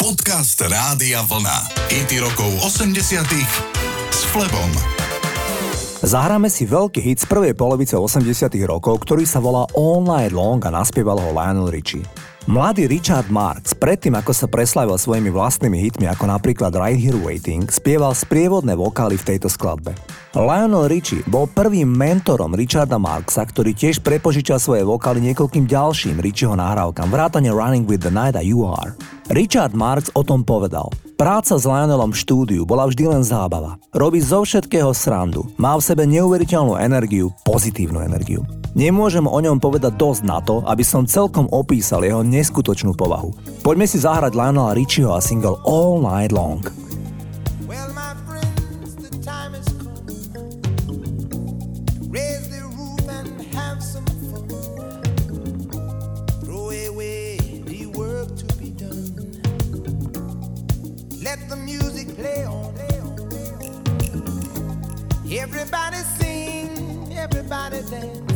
Podcast Rádia Vlna. IT rokov 80 s Flebom. Zahráme si veľký hit z prvej polovice 80 rokov, ktorý sa volá All Night Long a naspieval ho Lionel Richie. Mladý Richard Marx, predtým ako sa preslavil svojimi vlastnými hitmi ako napríklad Right Here Waiting, spieval sprievodné vokály v tejto skladbe. Lionel Richie bol prvým mentorom Richarda Marksa, ktorý tiež prepožičal svoje vokály niekoľkým ďalším Richieho nahrávkam, vrátane Running with the Night a You Are. Richard Marx o tom povedal. Práca s Lionelom v štúdiu bola vždy len zábava. Robí zo všetkého srandu. Má v sebe neuveriteľnú energiu, pozitívnu energiu. Nemôžem o ňom povedať dosť na to, aby som celkom opísal jeho neskutočnú povahu. Poďme si zahrať Lionela Richieho a single All Night Long. Everybody sing, everybody dance.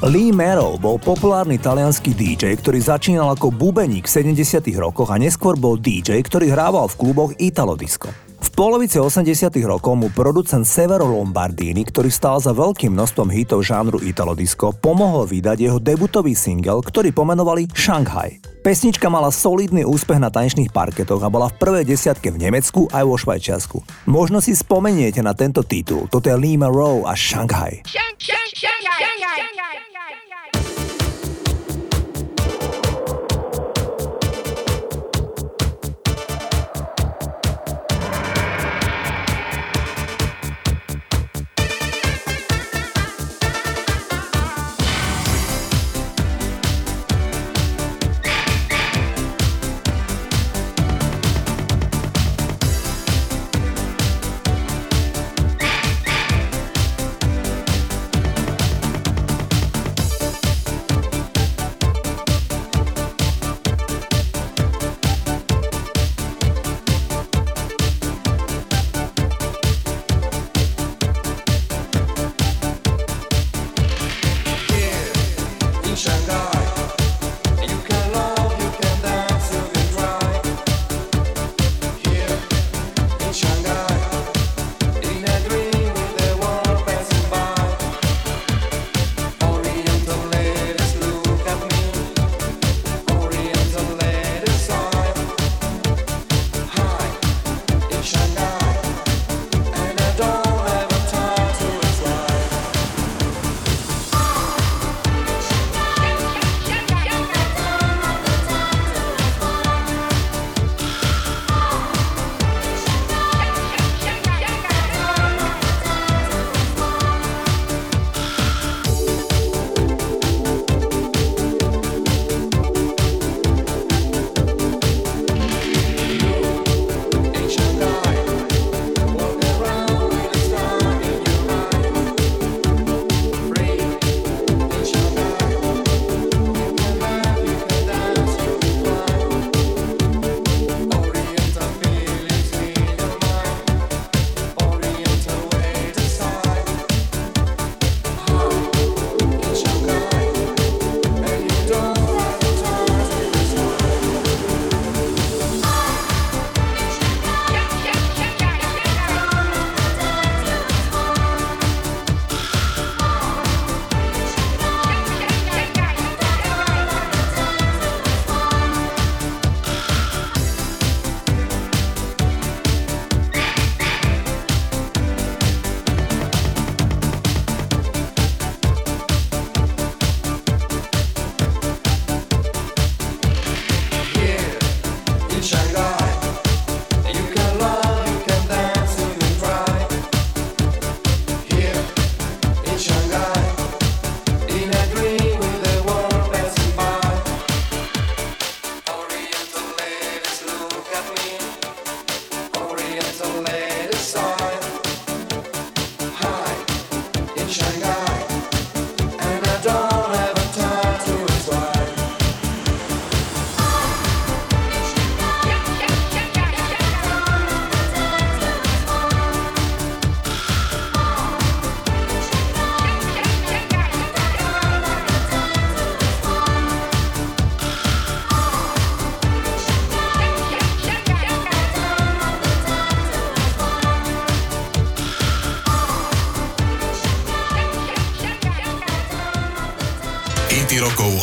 Lee Merrow bol populárny talianský DJ, ktorý začínal ako bubeník v 70 rokoch a neskôr bol DJ, ktorý hrával v kluboch Italo Disco. V polovice 80 rokov mu producent Severo Lombardini, ktorý stál za veľkým množstvom hitov žánru Italo Disco, pomohol vydať jeho debutový single, ktorý pomenovali Shanghai. Pesnička mala solidný úspech na tanečných parketoch a bola v prvej desiatke v Nemecku aj vo Švajčiarsku. Možno si spomeniete na tento titul, toto je Lima Row a Shanghai. Shanghai, Shanghai, Shanghai,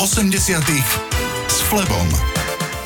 80 s Flebom.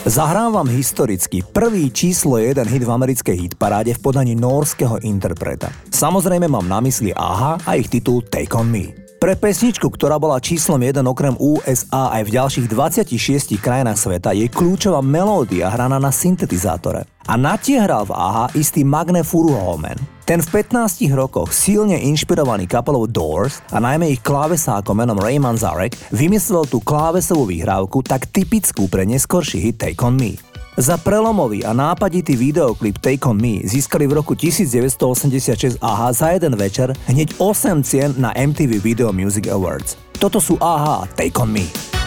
Zahrám vám historicky prvý číslo 1 hit v americkej hitparáde v podaní norského interpreta. Samozrejme mám na mysli AHA a ich titul Take On Me. Pre pesničku, ktorá bola číslom 1 okrem USA aj v ďalších 26 krajinách sveta, je kľúčová melódia hraná na syntetizátore. A na tie hral v AHA istý Magne Furuholmen. Ten v 15 rokoch silne inšpirovaný kapelou Doors a najmä ich klávesákom menom Ray Manzarek vymyslel tú klávesovú výhrávku tak typickú pre neskorší hit Take On Me. Za prelomový a nápaditý videoklip Take On Me získali v roku 1986 AHA za jeden večer hneď 8 cien na MTV Video Music Awards. Toto sú AHA Take On Me.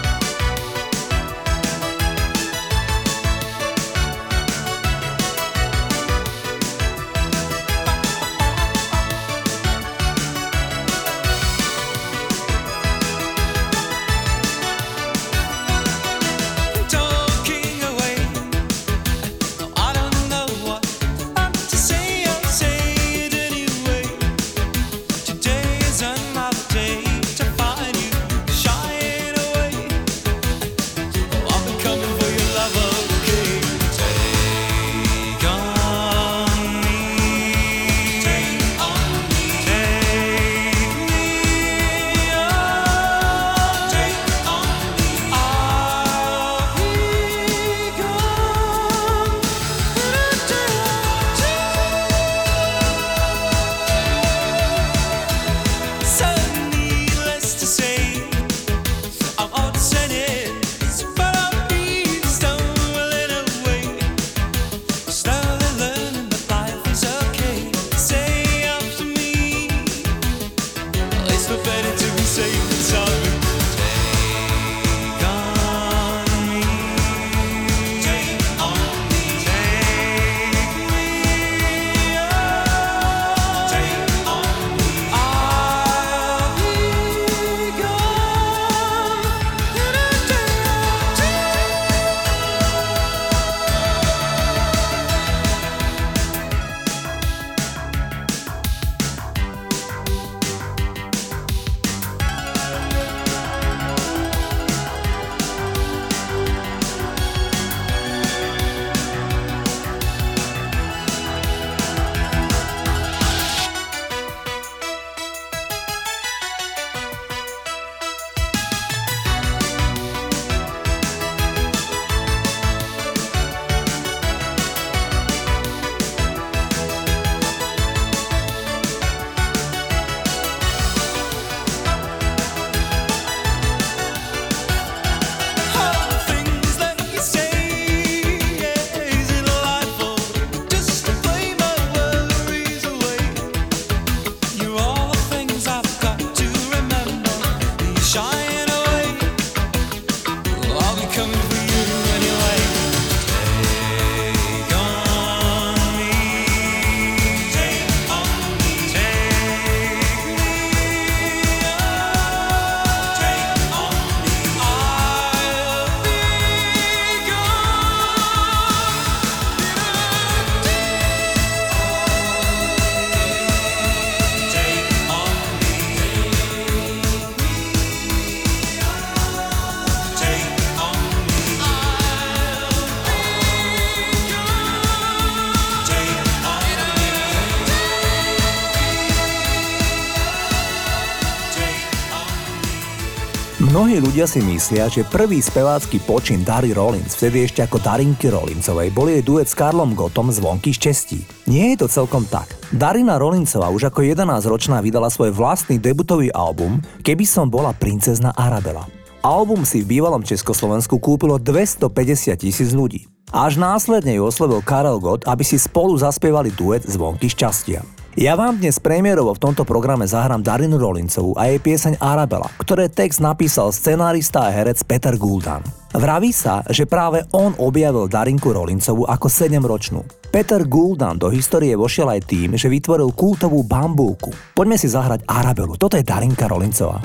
Mnohí ľudia si myslia, že prvý spevácky počin Dary Rollins, vtedy ešte ako Darinky Rollinsovej, bol jej duet s Karlom Gotom Zvonky šťastí. Nie je to celkom tak. Darina Rollinsová už ako 11-ročná vydala svoj vlastný debutový album Keby som bola princezna Arabela. Album si v bývalom Československu kúpilo 250 tisíc ľudí. Až následne ju oslovil Karel Gott, aby si spolu zaspievali duet Zvonky šťastia. Ja vám dnes premiérovo v tomto programe zahrám Darinu Rolincovú a jej pieseň Arabela, ktoré text napísal scenárista a herec Peter Guldan. Vraví sa, že práve on objavil Darinku Rolincovú ako 7-ročnú. Peter Guldan do histórie vošiel aj tým, že vytvoril kultovú bambulku. Poďme si zahrať Arabelu, toto je Darinka Rolincová.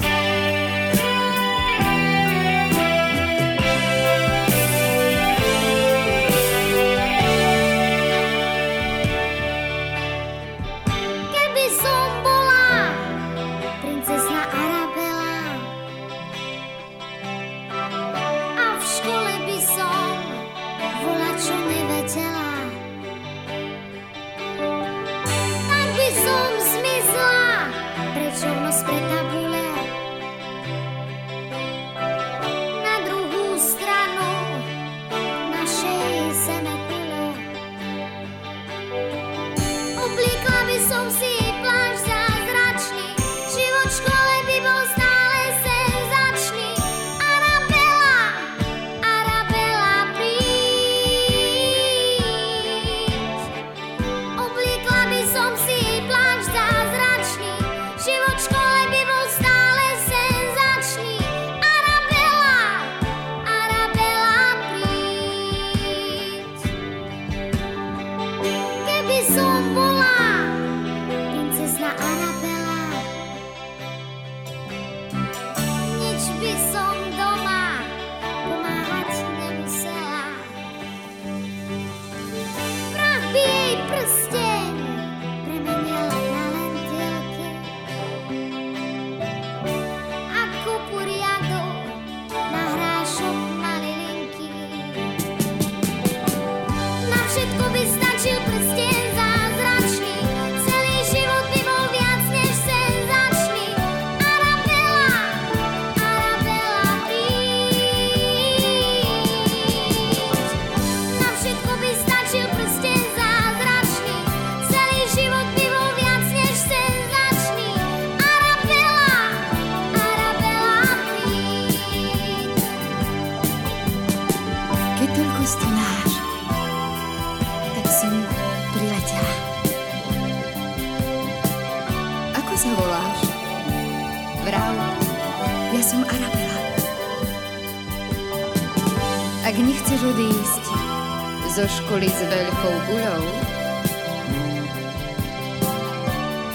Školy s veľkou guľou,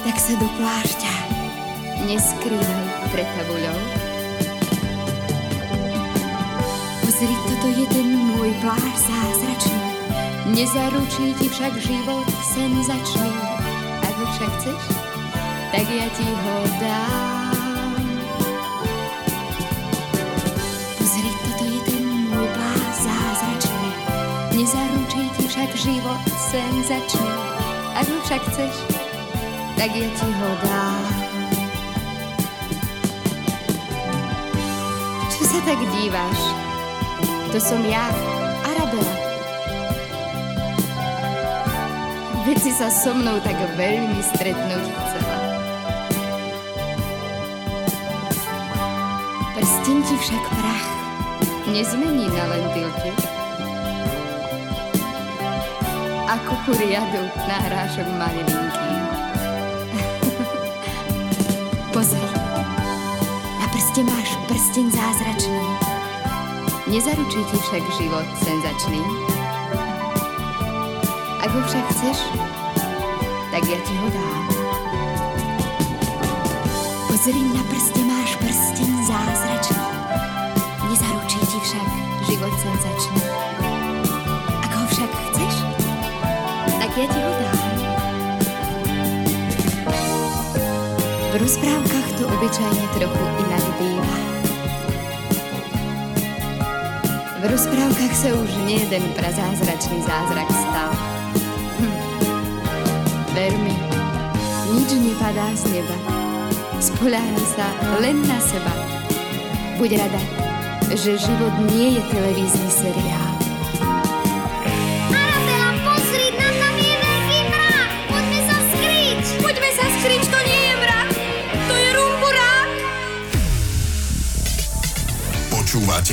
tak sa do plášťa neskrývaj pred tabuľou. Pozri, toto je ten môj plášť zázračný, nezaručí ti však život senzačný. Ak ho však chceš, tak ja ti ho dám. Nezaručí ti však život senzačný. Ak ho však chceš, tak ja ti ho dám. Čo sa tak díváš? To som ja, Arabela. Veď si sa so mnou tak veľmi stretnúť chcela. Prsten ti však prach nezmení na lentilky. Ako kuriadu na hrášok malilinky. Pozri, na prste máš prsten zázračný. Nezaručí ti však život senzačný. Ak ho však chceš, tak ja ti ho dám. Pozri, na prste máš prsten zázračný. Nezaručí ti však život senzačný. Ja ti ho dám. V rozprávkach to obyčajne trochu inak býva. V rozprávkach sa už nie jeden prazázračný zázrak stal. Hm. Ver mi, nič nepadá z neba. Spoláhni sa len na seba. Buď rada, že život nie je televízny seriál.